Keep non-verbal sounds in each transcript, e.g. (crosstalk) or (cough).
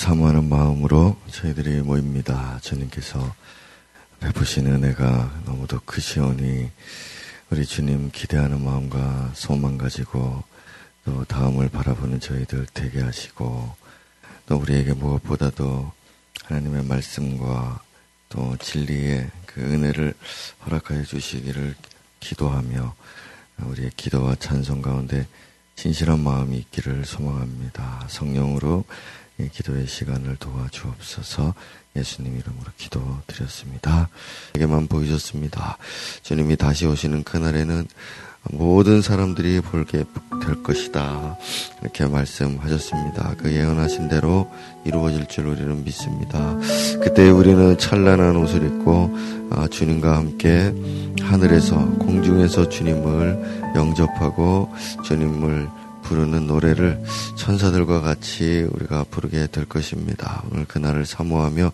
사모하는 마음으로 저희들이 모입니다. 주님께서 베푸신 은혜가 너무도 크시오니 우리 주님 기대하는 마음과 소망 가지고 또 다음을 바라보는 저희들 되게 하시고 또 우리에게 무엇보다도 하나님의 말씀과 또 진리의 그 은혜를 허락하여 주시기를 기도하며 우리의 기도와 찬송 가운데 진실한 마음이 있기를 소망합니다. 성령으로 기도의 시간을 도와주옵소서 예수님 이름으로 기도드렸습니다. 에게만 보이셨습니다. 주님이 다시 오시는 그날에는 모든 사람들이 볼게 될 것이다. 이렇게 말씀하셨습니다. 그 예언하신 대로 이루어질 줄 우리는 믿습니다. 그때 우리는 찬란한 옷을 입고 아, 주님과 함께 하늘에서 공중에서 주님을 영접하고 주님을 부르는 노래를 천사들과 같이 우리가 부르게 될 것입니다. 오늘 그날을 사모하며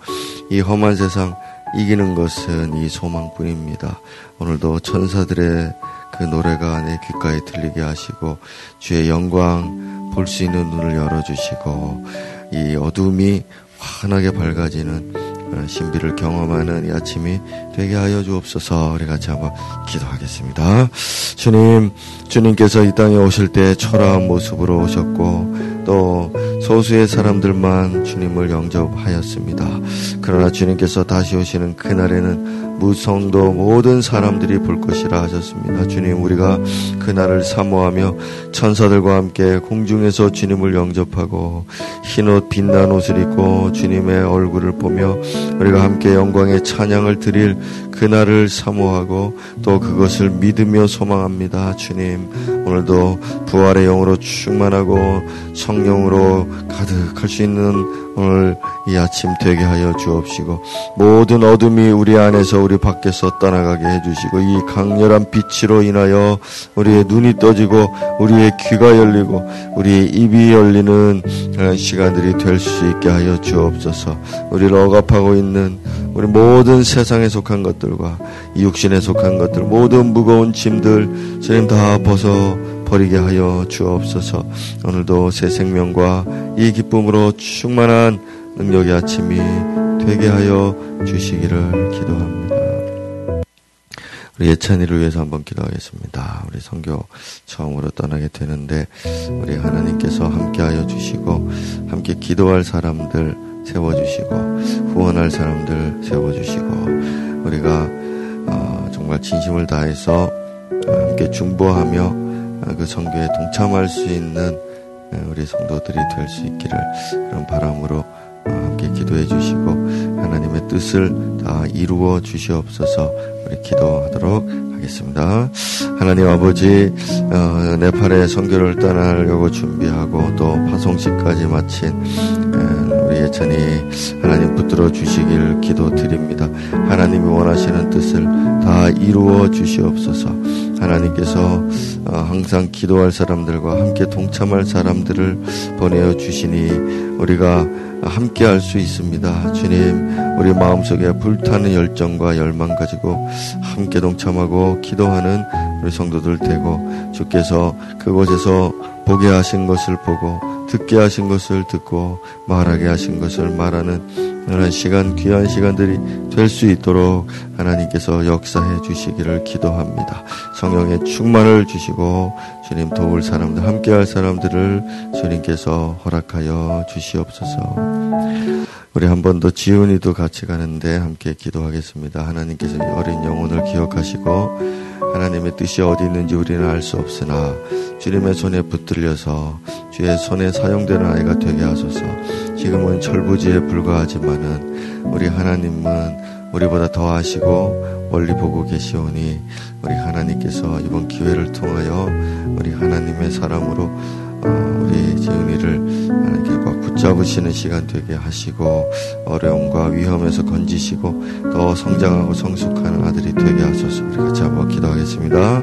이 험한 세상 이기는 것은 이 소망뿐입니다. 오늘도 천사들의 그 노래가 내 귓가에 들리게 하시고 주의 영광 볼 수 있는 눈을 열어주시고 이 어둠이 환하게 밝아지는 신비를 경험하는 이 아침이 되게 하여 주옵소서 우리 같이 한번 기도하겠습니다. 주님, 주님께서 이 땅에 오실 때 초라한 모습으로 오셨고 또 소수의 사람들만 주님을 영접하였습니다. 그러나 주님께서 다시 오시는 그날에는 무성도 모든 사람들이 볼 것이라 하셨습니다. 주님, 우리가 그날을 사모하며 천사들과 함께 공중에서 주님을 영접하고 흰옷 빛난 옷을 입고 주님의 얼굴을 보며 우리가 함께 영광의 찬양을 드릴 그날을 사모하고 또 그것을 믿으며 소망합니다. 주님, 오늘도 부활의 영으로 충만하고 성령으로 가득할 수 있는 오늘 이 아침 되게 하여 주옵시고 모든 어둠이 우리 안에서 우리 밖에서 떠나가게 해주시고 이 강렬한 빛으로 인하여 우리의 눈이 떠지고 우리의 귀가 열리고 우리의 입이 열리는 그런 시간들이 될 수 있게 하여 주옵소서 우리를 억압하고 있는 우리 모든 세상에 속한 것들과 이 육신에 속한 것들 모든 무거운 짐들 주님 다 벗어 버리게 하여 주옵소서. 오늘도 새 생명과 이 기쁨으로 충만한 능력의 아침이 되게 하여 주시기를 기도합니다. 우리 예찬이를 위해서 한번 기도하겠습니다. 우리 성교 처음으로 떠나게 되는데 우리 하나님께서 함께하여 주시고 함께 기도할 사람들 세워주시고 후원할 사람들 세워주시고 우리가 어, 정말 진심을 다해서 함께 중보하며 아, 그 성교에 동참할 수 있는 아, 우리 성도들이 될 수 있기를 그런 바람으로 아, 함께 기도해 주시고 뜻을 다 이루어 주시옵소서 우리 기도하도록 하겠습니다. 하나님 아버지 어, 네팔에 성교를 떠나려고 준비하고 또 파송식까지 마친 우리 예찬이 하나님 붙들어 주시길 기도드립니다. 하나님이 원하시는 뜻을 다 이루어 주시옵소서. 하나님께서 어, 항상 기도할 사람들과 함께 동참할 사람들을 보내어 주시니 우리가 함께 할 수 있습니다. 주님, 우리 마음속에 불타는 열정과 열망 가지고 함께 동참하고 기도하는 우리 성도들 되고 주께서 그곳에서 보게 하신 것을 보고 듣게 하신 것을 듣고 말하게 하신 것을 말하는 그런 시간, 귀한 시간들이 될 수 있도록 하나님께서 역사해 주시기를 기도합니다. 성령의 충만을 주시고 주님 도울 사람들, 함께할 사람들을 주님께서 허락하여 주시옵소서. 우리 한 번 더 지훈이도 같이 가는데 함께 기도하겠습니다. 하나님께서 어린 영혼을 기억하시고 하나님의 뜻이 어디 있는지 우리는 알 수 없으나 주님의 손에 붙들려서 주의 손에 사용되는 아이가 되게 하소서. 지금은 철부지에 불과하지만은 우리 하나님은 우리보다 더 하시고 멀리 보고 계시오니 우리 하나님께서 이번 기회를 통하여 우리 하나님의 사람으로 어, 우리 지은이를 하나님께 붙잡으시는 시간 되게 하시고 어려움과 위험에서 건지시고 더 성장하고 성숙하는 아들이 되게 하소서 우리 같이 한번 기도하겠습니다.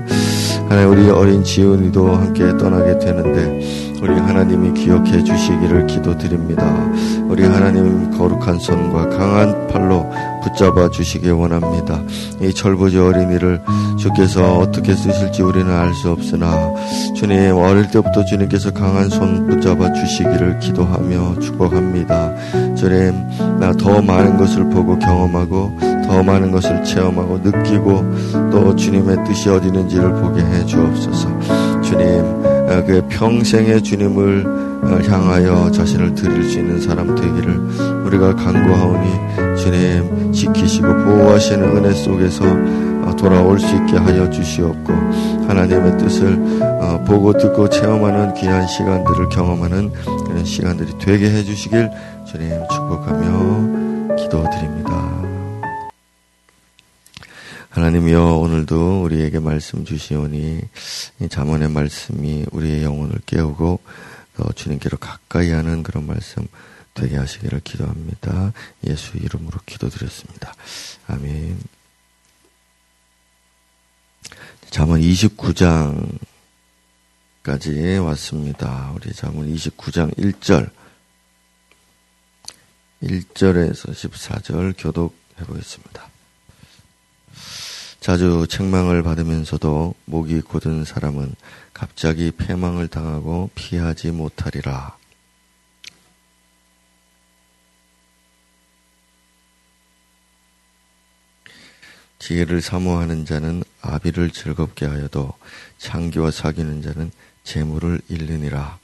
하나님 우리 어린 지은이도 함께 떠나게 되는데 우리 하나님이 기억해 주시기를 기도드립니다. 우리 하나님 거룩한 손과 강한 팔로 붙잡아 주시기 원합니다. 이 철부지 어린이를 주께서 어떻게 쓰실지 우리는 알 수 없으나 주님 어릴 때부터 주님께서 강한 손 붙잡아 주시기를 기도하며 축복합니다. 주님 나 더 많은 것을 보고 경험하고 더 많은 것을 체험하고 느끼고 또 주님의 뜻이 어디 있는지를 보게 해 주옵소서. 주님 그 평생의 주님을 어, 향하여 자신을 드릴 수 있는 사람 되기를 우리가 간구하오니 주님 지키시고 보호하시는 은혜 속에서 어, 돌아올 수 있게 하여 주시옵고 하나님의 뜻을 어, 보고 듣고 체험하는 귀한 시간들을 경험하는 그런 시간들이 되게 해 주시길 주님 축복하며 기도드립니다. 하나님이여 오늘도 우리에게 말씀 주시오니 이 잠언의 말씀이 우리의 영혼을 깨우고 더 주님께로 가까이 하는 그런 말씀 되게 하시기를 기도합니다. 예수 이름으로 기도드렸습니다. 아멘. 잠언 29장까지 왔습니다. 우리 잠언 29장 1절 1절에서 14절 교독해 보겠습니다. 자주 책망을 받으면서도 목이 곧은 사람은 갑자기 패망을 당하고 피하지 못하리라. 지혜를 사모하는 자는 아비를 즐겁게 하여도 창기와 사귀는 자는 재물을 잃느니라.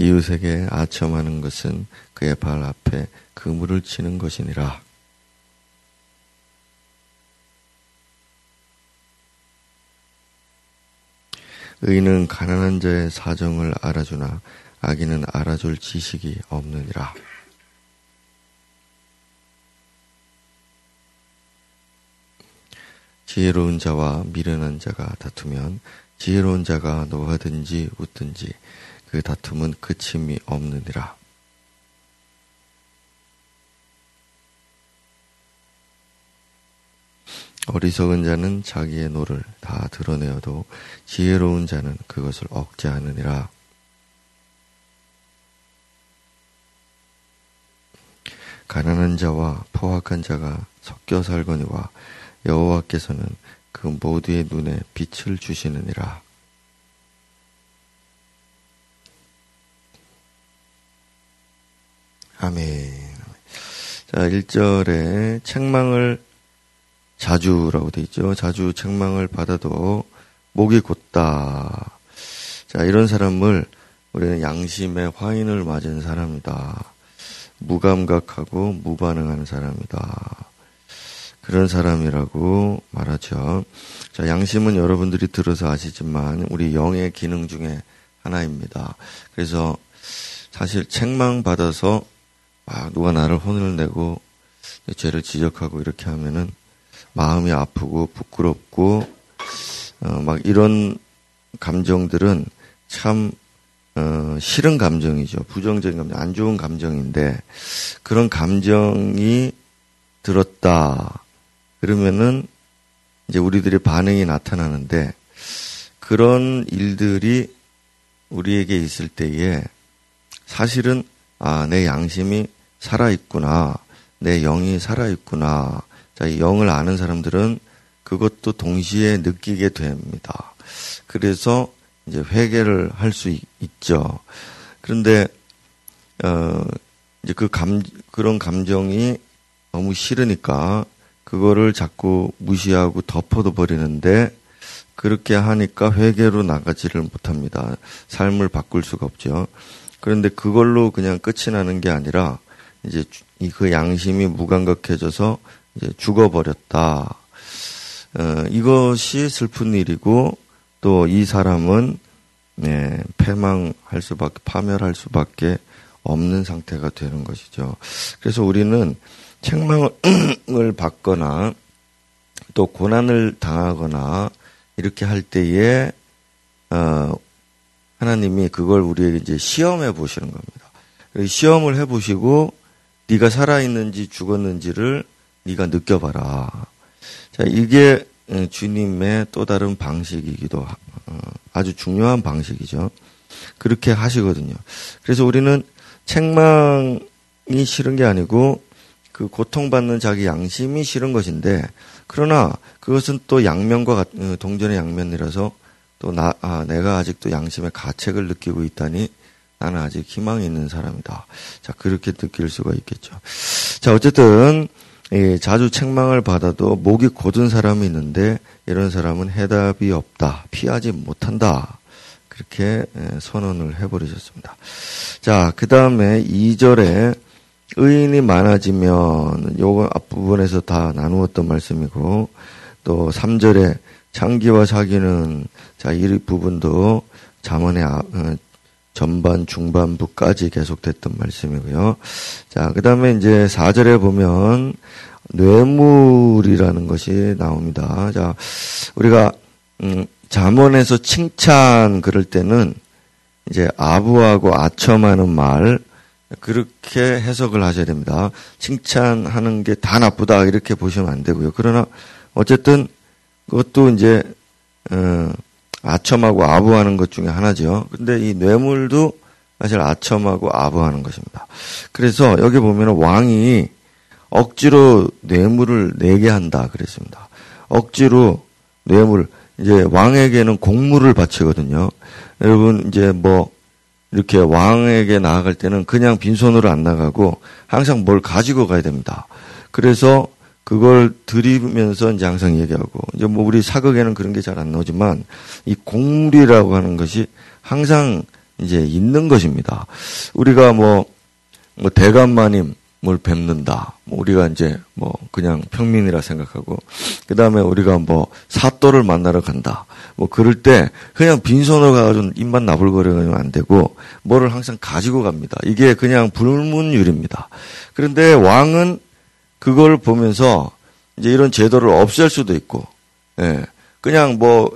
이웃에게 아첨하는 것은 그의 발 앞에 그물을 치는 것이니라. 의는 가난한 자의 사정을 알아주나 악인은 알아줄 지식이 없느니라. 지혜로운 자와 미련한 자가 다투면 지혜로운 자가 노하든지 웃든지 그 다툼은 그침이 없느니라. 어리석은 자는 자기의 노를 다 드러내어도 지혜로운 자는 그것을 억제하느니라. 가난한 자와 포악한 자가 섞여 살거니와 여호와께서는 그 모두의 눈에 빛을 주시느니라. 아멘. 자, 1절에 책망을 자주라고 돼 있죠. 자주 책망을 받아도 목이 곧다. 자, 이런 사람을 우리는 양심의 화인을 맞은 사람이다. 무감각하고 무반응하는 사람이다. 그런 사람이라고 말하죠. 자, 양심은 여러분들이 들어서 아시지만 우리 영의 기능 중에 하나입니다. 그래서 사실 책망받아서 막 누가 나를 혼을 내고 죄를 지적하고 이렇게 하면은 마음이 아프고 부끄럽고 어, 막 이런 감정들은 참 어, 싫은 감정이죠. 부정적인 감정, 안 좋은 감정인데 그런 감정이 들었다. 그러면은 이제 우리들의 반응이 나타나는데 그런 일들이 우리에게 있을 때에 사실은 아, 내 양심이 살아있구나. 내 영이 살아있구나. 자, 이 영을 아는 사람들은 그것도 동시에 느끼게 됩니다. 그래서 이제 회개를 할 수 있죠. 그런데, 어, 이제 그 감, 그런 감정이 너무 싫으니까 그거를 자꾸 무시하고 덮어둬 버리는데 그렇게 하니까 회개로 나가지를 못합니다. 삶을 바꿀 수가 없죠. 그런데 그걸로 그냥 끝이 나는 게 아니라 이제 그 양심이 무감각해져서 이제 죽어버렸다. 어, 이것이 슬픈 일이고 또 이 사람은 네, 패망할 수밖에 파멸할 수밖에 없는 상태가 되는 것이죠. 그래서 우리는 책망을 (clears throat) 받거나 또 고난을 당하거나 이렇게 할 때에 어, 하나님이 그걸 우리에게 이제 시험해 보시는 겁니다. 시험을 해 보시고 네가 살아 있는지 죽었는지를 네가 느껴봐라. 자, 이게 주님의 또 다른 방식이기도 어, 아주 중요한 방식이죠. 그렇게 하시거든요. 그래서 우리는 책망이 싫은 게 아니고 그 고통받는 자기 양심이 싫은 것인데 그러나 그것은 또 양면과 어, 동전의 양면이라서 또 나, 아, 내가 아직도 양심의 가책을 느끼고 있다니 나는 아직 희망이 있는 사람이다. 자, 그렇게 느낄 수가 있겠죠. 자, 어쨌든, 예, 자주 책망을 받아도 목이 곧은 사람이 있는데 이런 사람은 해답이 없다. 피하지 못한다. 그렇게 예, 선언을 해버리셨습니다. 자, 그 다음에 2절에 의인이 많아지면 요거 앞부분에서 다 나누었던 말씀이고 또 3절에 장기와 사기는 자, 이 부분도 잠언의 아, 어, 전반 중반부까지 계속됐던 말씀이고요. 자, 그다음에 이제 4절에 보면 뇌물이라는 것이 나옵니다. 자, 우리가 음, 잠언에서 칭찬 그럴 때는 이제 아부하고 아첨하는 말 그렇게 해석을 하셔야 됩니다. 칭찬하는 게 다 나쁘다 이렇게 보시면 안 되고요. 그러나 어쨌든 그것도 이제 어, 아첨하고 아부하는 것 중에 하나죠. 근데 이 뇌물도 사실 아첨하고 아부하는 것입니다. 그래서 여기 보면 왕이 억지로 뇌물을 내게 한다 그랬습니다. 억지로 뇌물 이제 왕에게는 공물을 바치거든요. 여러분 이제 뭐 이렇게 왕에게 나아갈 때는 그냥 빈손으로 안 나가고 항상 뭘 가지고 가야 됩니다. 그래서 그걸 드리면서 이제 항상 얘기하고 이제 뭐 우리 사극에는 그런 게 잘 안 나오지만 이 공물이라고 하는 것이 항상 이제 있는 것입니다. 우리가 뭐, 뭐 대감마님 뭘 뵙는다. 뭐 우리가 이제 뭐 그냥 평민이라 생각하고 그 다음에 우리가 뭐 사또를 만나러 간다. 뭐 그럴 때 그냥 빈손으로 가가지고 입만 나불거리면 안 되고 뭐를 항상 가지고 갑니다. 이게 그냥 불문율입니다. 그런데 왕은 그걸 보면서 이제 이런 제도를 없앨 수도 있고, 예. 그냥 뭐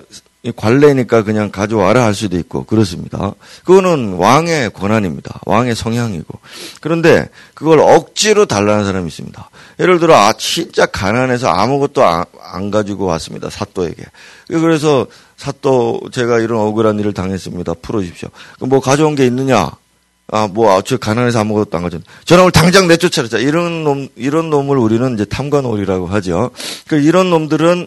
관례니까 그냥 가져와라 할 수도 있고 그렇습니다. 그거는 왕의 권한입니다. 왕의 성향이고. 그런데 그걸 억지로 달라는 사람이 있습니다. 예를 들어 아 진짜 가난해서 아무것도 안, 안 가지고 왔습니다. 사또에게. 그래서 사또 제가 이런 억울한 일을 당했습니다. 풀어주십시오. 뭐 가져온 게 있느냐? 아, 뭐, 아, 저 가난해서 아무것도 안 가졌네. 저놈을 당장 내쫓아라. 이런 놈, 이런 놈을 우리는 이제 탐관오리라고 하죠. 그 이런 놈들은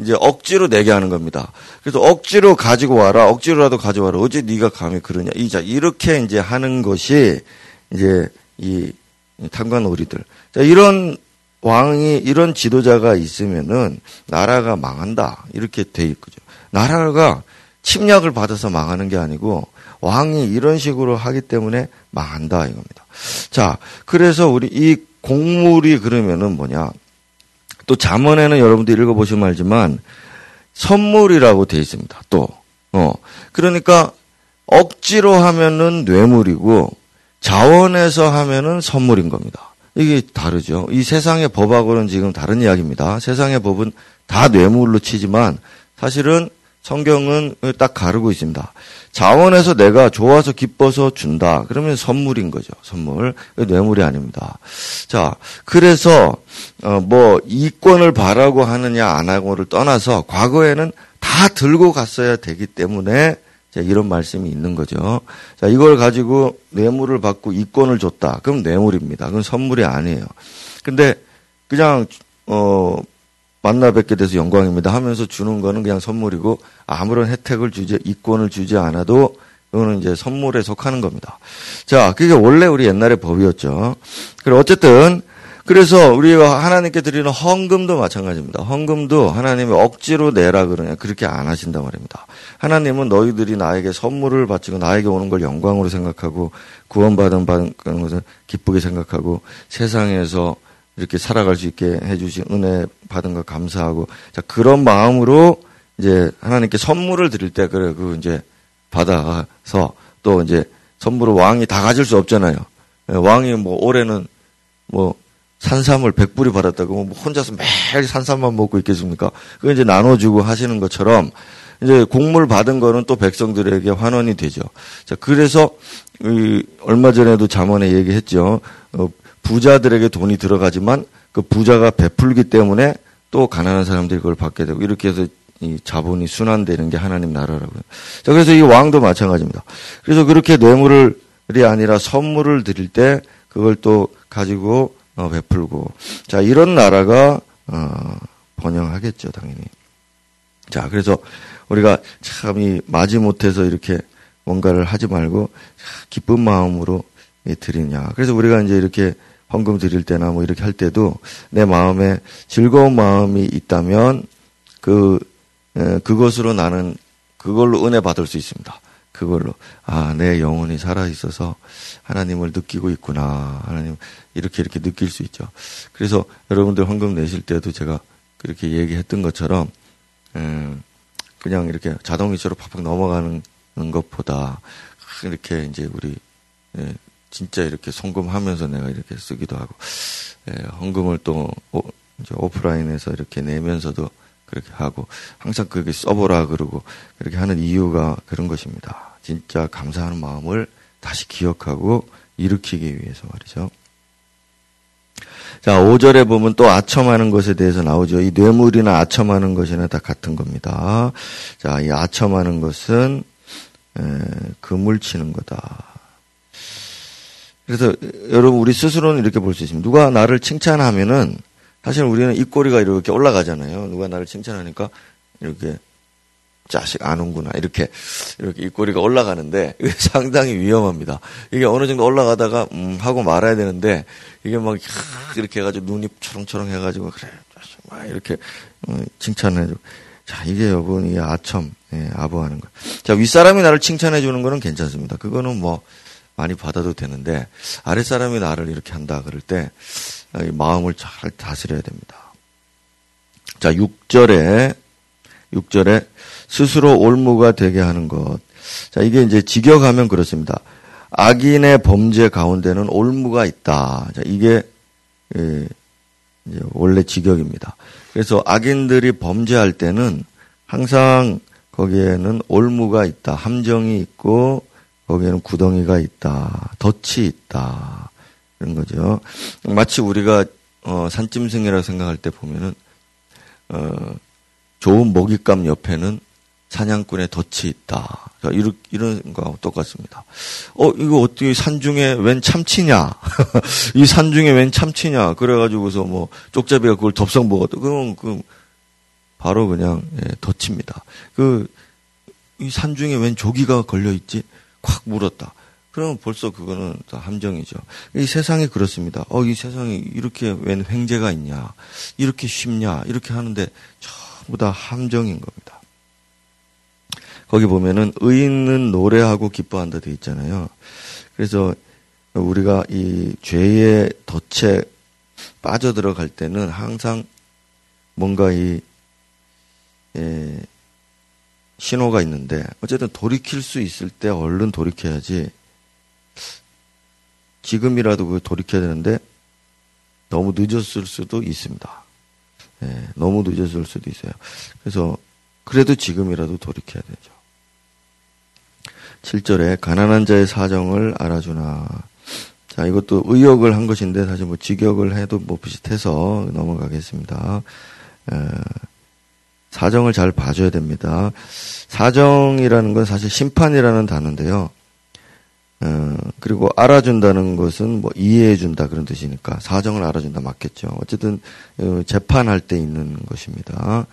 이제 억지로 내게 하는 겁니다. 그래서 억지로 가지고 와라, 억지로라도 가져와라. 어제 네가 감히 그러냐. 이자 이렇게 이제 하는 것이 이제 이 탐관오리들. 자, 이런 왕이 이런 지도자가 있으면은 나라가 망한다. 이렇게 돼 있거죠. 나라가 침략을 받아서 망하는 게 아니고 왕이 이런 식으로 하기 때문에 망한다 이겁니다. 자, 그래서 우리 이 공물이 그러면은 뭐냐? 또 잠언에는 여러분들 읽어 보시면 알지만 선물이라고 되어 있습니다. 또 어. 그러니까 억지로 하면은 뇌물이고 자원에서 하면은 선물인 겁니다. 이게 다르죠. 이 세상의 법하고는 지금 다른 이야기입니다. 세상의 법은 다 뇌물로 치지만 사실은 성경은 딱 가르고 있습니다. 자원에서 내가 좋아서 기뻐서 준다. 그러면 선물인 거죠. 선물. 뇌물이 아닙니다. 자, 그래서 어뭐 이권을 바라고 하느냐 안 하고를 떠나서 과거에는 다 들고 갔어야 되기 때문에 이런 말씀이 있는 거죠. 자, 이걸 가지고 뇌물을 받고 이권을 줬다. 그럼 뇌물입니다. 그건 선물이 아니에요. 근데 그냥 어 만나 뵙게 돼서 영광입니다 하면서 주는 거는 그냥 선물이고 아무런 혜택을 주지 이권을 주지 않아도 이거는 이제 선물에 속하는 겁니다. 자, 그게 원래 우리 옛날의 법이었죠. 그리고 어쨌든 그래서 우리가 하나님께 드리는 헌금도 마찬가지입니다. 헌금도 하나님이 억지로 내라 그러냐 그렇게 안 하신단 말입니다. 하나님은 너희들이 나에게 선물을 바치고 나에게 오는 걸 영광으로 생각하고 구원받은 받은 것을 기쁘게 생각하고 세상에서 이렇게 살아갈 수 있게 해주신 은혜 받은 거 감사하고 자 그런 마음으로 이제 하나님께 선물을 드릴 때 그래 그 이제 받아서 또 이제 선물을 왕이 다 가질 수 없잖아요. 예, 왕이 뭐 올해는 뭐 산삼을 백불이 받았다고 뭐 혼자서 매일 산삼만 먹고 있겠습니까? 그거 이제 나눠주고 하시는 것처럼 이제 곡물 받은 거는 또 백성들에게 환원이 되죠. 자, 그래서 얼마 전에도 잠언에 얘기했죠. 어, 부자들에게 돈이 들어가지만 그 부자가 베풀기 때문에 또 가난한 사람들이 그걸 받게 되고 이렇게 해서 이 자본이 순환되는 게 하나님 나라라고요. 자, 그래서 이 왕도 마찬가지입니다. 그래서 그렇게 뇌물이 아니라 선물을 드릴 때 그걸 또 가지고 어, 베풀고 자 이런 나라가 어, 번영하겠죠 당연히. 자 그래서 우리가 참 이 마지못해서 이렇게 뭔가를 하지 말고 기쁜 마음으로 드리냐. 그래서 우리가 이제 이렇게 헌금 드릴 때나 뭐 이렇게 할 때도 내 마음에 즐거운 마음이 있다면 그 에, 그것으로 나는 그걸로 은혜 받을 수 있습니다. 그걸로 아 내 영혼이 살아 있어서 하나님을 느끼고 있구나 하나님 이렇게 이렇게 느낄 수 있죠. 그래서 여러분들 헌금 내실 때도 제가 그렇게 얘기했던 것처럼 음, 그냥 이렇게 자동이체로 팍팍 넘어가는 것보다 이렇게 이제 우리 예, 진짜 이렇게 송금하면서 내가 이렇게 쓰기도 하고 예, 헌금을 또 오, 오프라인에서 이렇게 내면서도 그렇게 하고 항상 그렇게 써보라 그러고 그렇게 하는 이유가 그런 것입니다. 진짜 감사하는 마음을 다시 기억하고 일으키기 위해서 말이죠. 자, 5절에 보면 또 아첨하는 것에 대해서 나오죠. 이 뇌물이나 아첨하는 것이나 다 같은 겁니다. 자, 이 아첨하는 것은 에, 금을 치는 거다. 그래서 여러분 우리 스스로는 이렇게 볼 수 있습니다. 누가 나를 칭찬하면은 사실 우리는 입꼬리가 이렇게 올라가잖아요. 누가 나를 칭찬하니까 이렇게 자식 아는구나 이렇게 이렇게 입꼬리가 올라가는데 이게 (laughs) 상당히 위험합니다. 이게 어느 정도 올라가다가 음 하고 말아야 되는데 이게 막 이렇게 해가지고 눈이 초롱초롱 해가지고 그래 막 이렇게 어, 칭찬해주고 자 이게 여러분 이 아첨 예, 아부하는 거. 자 윗사람이 나를 칭찬해 주는 거는 괜찮습니다. 그거는 뭐 많이 받아도 되는데 아랫사람이 나를 이렇게 한다 그럴 때 마음을 잘 다스려야 됩니다. 자 6절에 6절에 스스로 올무가 되게 하는 것. 자, 이게 이제 직역하면 그렇습니다. 악인의 범죄 가운데는 올무가 있다. 자, 이게 예, 원래 직역입니다. 그래서 악인들이 범죄할 때는 항상 거기에는 올무가 있다. 함정이 있고 거기에는 구덩이가 있다. 덫이 있다. 그런 거죠. 마치 우리가 어, 산짐승이라고 생각할 때 보면은 어, 좋은 먹잇감 옆에는 사냥꾼의 덫이 있다. 이런, 이런 거하고 똑같습니다. 어, 이거 어떻게 산 중에 웬 참치냐? (laughs) 이 산 중에 웬 참치냐? 그래가지고서 뭐, 쪽잡이가 그걸 덥석 먹었다. 그건, 그, 바로 그냥, 예, 덫입니다. 그, 이 산 중에 웬 조기가 걸려있지? 콱 물었다. 그러면 벌써 그거는 다 함정이죠. 이 세상이 그렇습니다. 어, 이 세상에 이렇게 웬 횡재가 있냐? 이렇게 쉽냐? 이렇게 하는데 전부 다 함정인 겁니다. 거기 보면은 의인은 노래하고 기뻐한다 돼 있잖아요. 그래서 우리가 이 죄의 덫에 빠져들어갈 때는 항상 뭔가 이 예, 신호가 있는데 어쨌든 돌이킬 수 있을 때 얼른 돌이켜야지 지금이라도 그 돌이켜야 되는데 너무 늦었을 수도 있습니다. 예, 너무 늦었을 수도 있어요. 그래서 그래도 지금이라도 돌이켜야 되죠. 7절에 가난한 자의 사정을 알아주나. 자, 이것도 의역을 한 것인데 사실 뭐 직역을 해도 뭐 비슷해서 넘어가겠습니다. 에, 사정을 잘 봐줘야 됩니다. 사정이라는 건 사실 심판이라는 단어인데요. 어, 그리고 알아준다는 것은 뭐 이해해준다 그런 뜻이니까 사정을 알아준다 맞겠죠. 어쨌든 어, 재판할 때 있는 것입니다.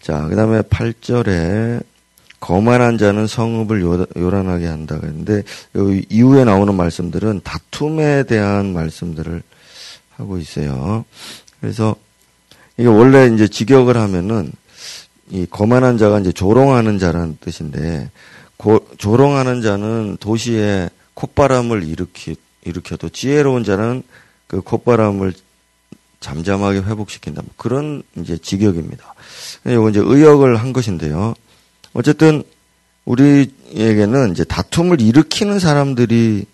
자, 그 다음에 8절에 거만한 자는 성읍을 요란하게 한다 그랬는데 이후에 나오는 말씀들은 다툼에 대한 말씀들을 하고 있어요. 그래서 이게 원래 이제 직역을 하면은 이 거만한 자가 이제 조롱하는 자라는 뜻인데 고, 조롱하는 자는 도시에 콧바람을 일으키 일으켜도 지혜로운 자는 그 콧바람을 잠잠하게 회복시킨다. 뭐 그런 이제 직역입니다. 이거 이제 의역을 한 것인데요. 어쨌든 우리에게는 이제 다툼을 일으키는 사람들이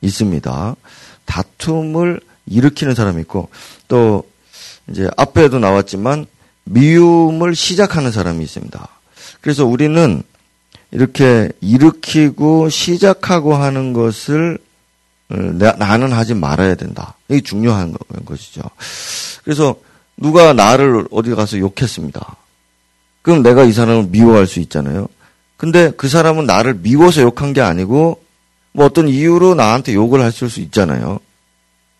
있습니다. 다툼을 일으키는 사람이 있고 또 이제 앞에도 나왔지만 미움을 시작하는 사람이 있습니다. 그래서 우리는 이렇게 일으키고 시작하고 하는 것을 어, 나는 하지 말아야 된다. 이게 중요한 것이죠. 그래서 누가 나를 어디 가서 욕했습니다. 그럼 내가 이 사람을 미워할 수 있잖아요. 근데 그 사람은 나를 미워서 욕한 게 아니고 뭐 어떤 이유로 나한테 욕을 했을 수 있잖아요.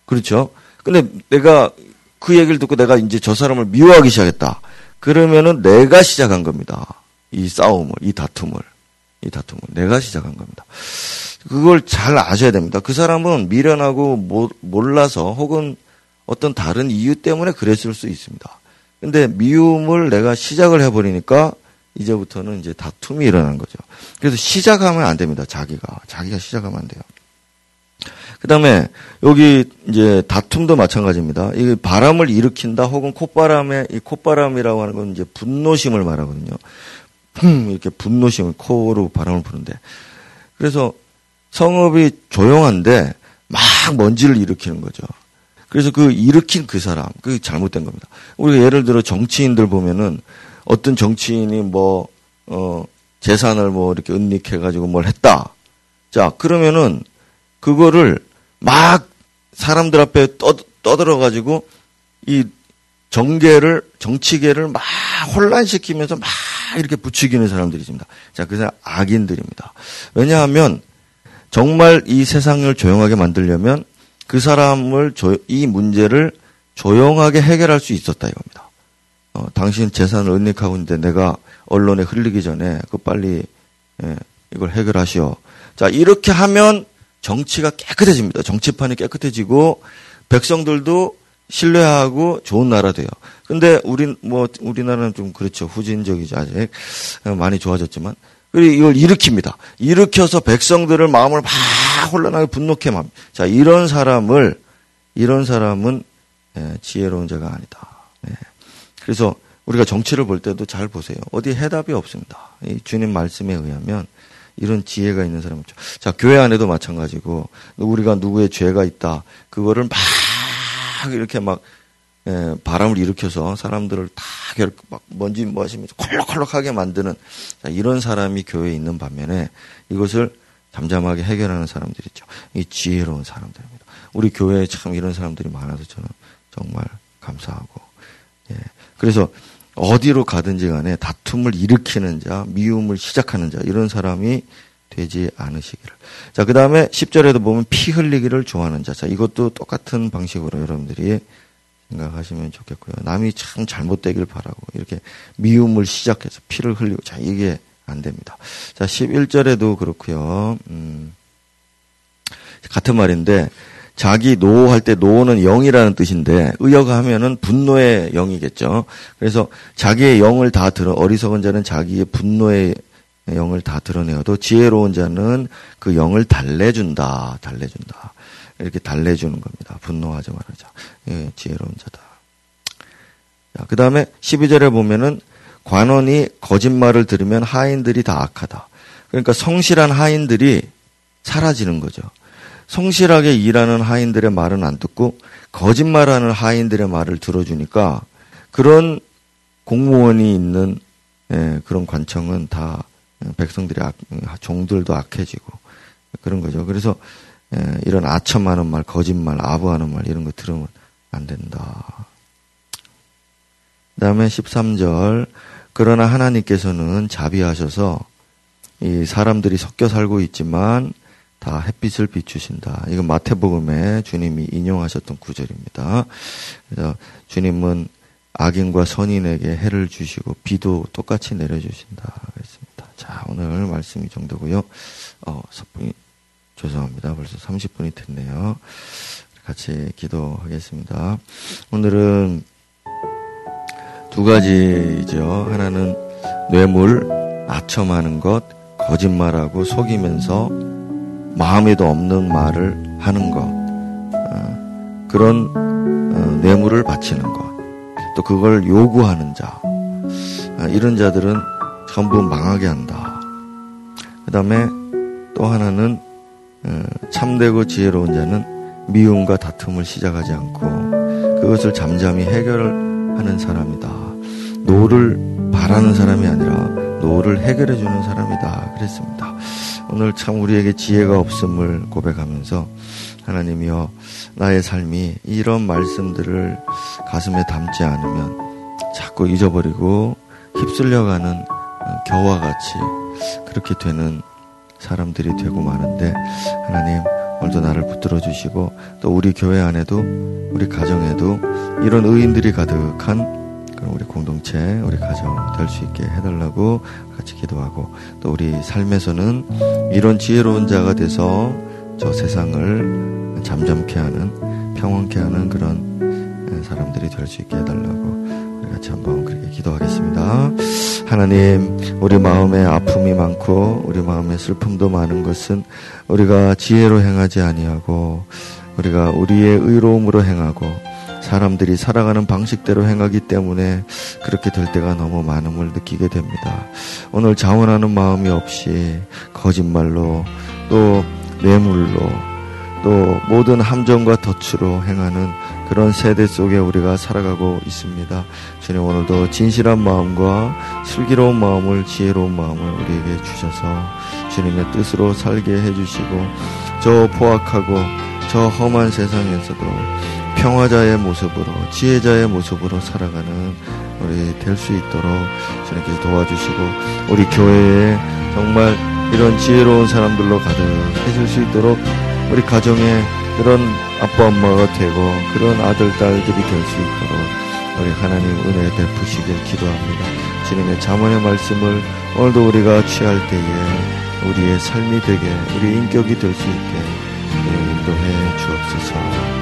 그렇죠? 근데 내가 그 얘기를 듣고 내가 이제 저 사람을 미워하기 시작했다. 그러면은 내가 시작한 겁니다. 이 싸움을, 이 다툼을. 이 다툼을. 내가 시작한 겁니다. 그걸 잘 아셔야 됩니다. 그 사람은 미련하고 몰라서 혹은 어떤 다른 이유 때문에 그랬을 수 있습니다. 근데 미움을 내가 시작을 해버리니까 이제부터는 이제 다툼이 일어나는 거죠. 그래서 시작하면 안 됩니다. 자기가. 자기가 시작하면 안 돼요. 그 다음에 여기 이제 다툼도 마찬가지입니다. 이 바람을 일으킨다 혹은 콧바람에 이 콧바람이라고 하는 건 이제 분노심을 말하거든요. 풍 이렇게 분노심을 코로 바람을 부는데 그래서 성읍이 조용한데 막 먼지를 일으키는 거죠. 그래서 그 일으킨 그 사람, 그 잘못된 겁니다. 우리가 예를 들어 정치인들 보면은 어떤 정치인이 뭐, 어, 재산을 뭐 이렇게 은닉해 가지고 뭘 했다. 자, 그러면은 그거를 막 사람들 앞에 떠, 떠들어가지고 이 정계를, 정치계를 막 혼란시키면서 막 이렇게 부추기는 사람들이 있습니다. 자, 그 사람 악인들입니다. 왜냐하면 정말 이 세상을 조용하게 만들려면 그 사람을 조, 이 문제를 조용하게 해결할 수 있었다 이겁니다. 어, 당신 재산을 은닉하고 있는데 내가 언론에 흘리기 전에 그 빨리 예, 이걸 해결하시오. 자 이렇게 하면 정치가 깨끗해집니다. 정치판이 깨끗해지고 백성들도 신뢰하고 좋은 나라 돼요. 근데 우리 뭐 우리나라는 좀 그렇죠. 후진적이죠. 아직 많이 좋아졌지만 그리고 이걸 일으킵니다. 일으켜서 백성들을 마음을 막 혼란하게 분노케 합니다. 자 이런 사람을 이런 사람은 예, 지혜로운 자가 아니다. 예. 그래서 우리가 정치를 볼 때도 잘 보세요. 어디 해답이 없습니다. 이 주님 말씀에 의하면 이런 지혜가 있는 사람은 자 교회 안에도 마찬가지고 우리가 누구의 죄가 있다 그거를 막 이렇게 막 예, 바람을 일으켜서 사람들을 다 막 먼지 뭐 하시면서 콜록콜록하게 만드는 자, 이런 사람이 교회에 있는 반면에 이것을 잠잠하게 해결하는 사람들 있죠. 이 지혜로운 사람들입니다. 우리 교회에 참 이런 사람들이 많아서 저는 정말 감사하고 예. 그래서 어디로 가든지 간에 다툼을 일으키는 자, 미움을 시작하는 자, 이런 사람이 되지 않으시기를. 자, 그 다음에 10절에도 보면 피 흘리기를 좋아하는 자. 자, 이것도 똑같은 방식으로 여러분들이 생각하시면 좋겠고요. 남이 참 잘못되길 바라고 이렇게 미움을 시작해서 피를 흘리고 자, 이게 안 됩니다. 자, 11절에도 그렇고요. 음, 같은 말인데 자기 노할 때 노는 영이라는 뜻인데 의역하면은 분노의 영이겠죠. 그래서 자기의 영을 다 드러 어리석은 자는 자기의 분노의 영을 다 드러내어도 지혜로운 자는 그 영을 달래준다. 달래준다. 이렇게 달래주는 겁니다. 분노하지 말아자. 예, 지혜로운 자다. 자, 그 다음에 12절에 보면은 관원이 거짓말을 들으면 하인들이 다 악하다. 그러니까 성실한 하인들이 사라지는 거죠. 성실하게 일하는 하인들의 말은 안 듣고 거짓말하는 하인들의 말을 들어주니까 그런 공무원이 있는 예, 그런 관청은 다 백성들이 악, 종들도 악해지고 그런 거죠. 그래서 예, 이런 아첨하는 말, 거짓말, 아부하는 말 이런 거 들으면 안 된다. 그다음에 13절 그러나 하나님께서는 자비하셔서 이 사람들이 섞여 살고 있지만 다 햇빛을 비추신다. 이건 마태복음에 주님이 인용하셨던 구절입니다. 그래서 주님은 악인과 선인에게 해를 주시고 비도 똑같이 내려주신다. 그랬습니다. 자, 오늘 말씀이 정도고요. 어, 석분이 죄송합니다. 벌써 30분이 됐네요. 같이 기도하겠습니다. 오늘은 두 가지죠. 하나는 뇌물, 아첨하는 것, 거짓말하고 속이면서 마음에도 없는 말을 하는 것, 어, 그런 어, 뇌물을 바치는 것, 또 그걸 요구하는 자, 어, 이런 자들은 전부 망하게 한다. 그 다음에 또 하나는 참되고 지혜로운 자는 미움과 다툼을 시작하지 않고 그것을 잠잠히 해결하는 사람이다. 노를 바라는 사람이 아니라 노를 해결해 주는 사람이다. 그랬습니다. 오늘 참 우리에게 지혜가 없음을 고백하면서 하나님이여 나의 삶이 이런 말씀들을 가슴에 담지 않으면 자꾸 잊어버리고 휩쓸려가는 겨와 같이 그렇게 되는 사람들이 되고 마는데 하나님 오늘도 나를 붙들어 주시고 또 우리 교회 안에도 우리 가정에도 이런 의인들이 가득한 그런 우리 공동체, 우리 가정 될 수 있게 해달라고 같이 기도하고 또 우리 삶에서는 이런 지혜로운 자가 돼서 저 세상을 잠잠케 하는 평온케 하는 그런 사람들이 될 수 있게 해달라고 우리 같이 한번 그렇게 기도하겠습니다. 하나님, 우리 마음에 아픔이 많고 우리 마음에 슬픔도 많은 것은 우리가 지혜로 행하지 아니하고 우리가 우리의 의로움으로 행하고 사람들이 살아가는 방식대로 행하기 때문에 그렇게 될 때가 너무 많음을 느끼게 됩니다. 오늘 자원하는 마음이 없이 거짓말로 또 뇌물로 또 모든 함정과 덫으로 행하는 그런 세대 속에 우리가 살아가고 있습니다. 주님 오늘도 진실한 마음과 슬기로운 마음을 지혜로운 마음을 우리에게 주셔서 주님의 뜻으로 살게 해주시고 저 포악하고 저 험한 세상에서도 평화자의 모습으로 지혜자의 모습으로 살아가는 우리 될 수 있도록 주님께서 도와주시고 우리 교회에 정말 이런 지혜로운 사람들로 가득해질 수 있도록 우리 가정에 그런 아빠 엄마가 되고 그런 아들 딸들이 될 수 있도록 우리 하나님 은혜 베푸시길 기도합니다. 주님의 자문의 말씀을 오늘도 우리가 취할 때에 우리의 삶이 되게 우리 인격이 될 수 있게 인도해 주옵소서.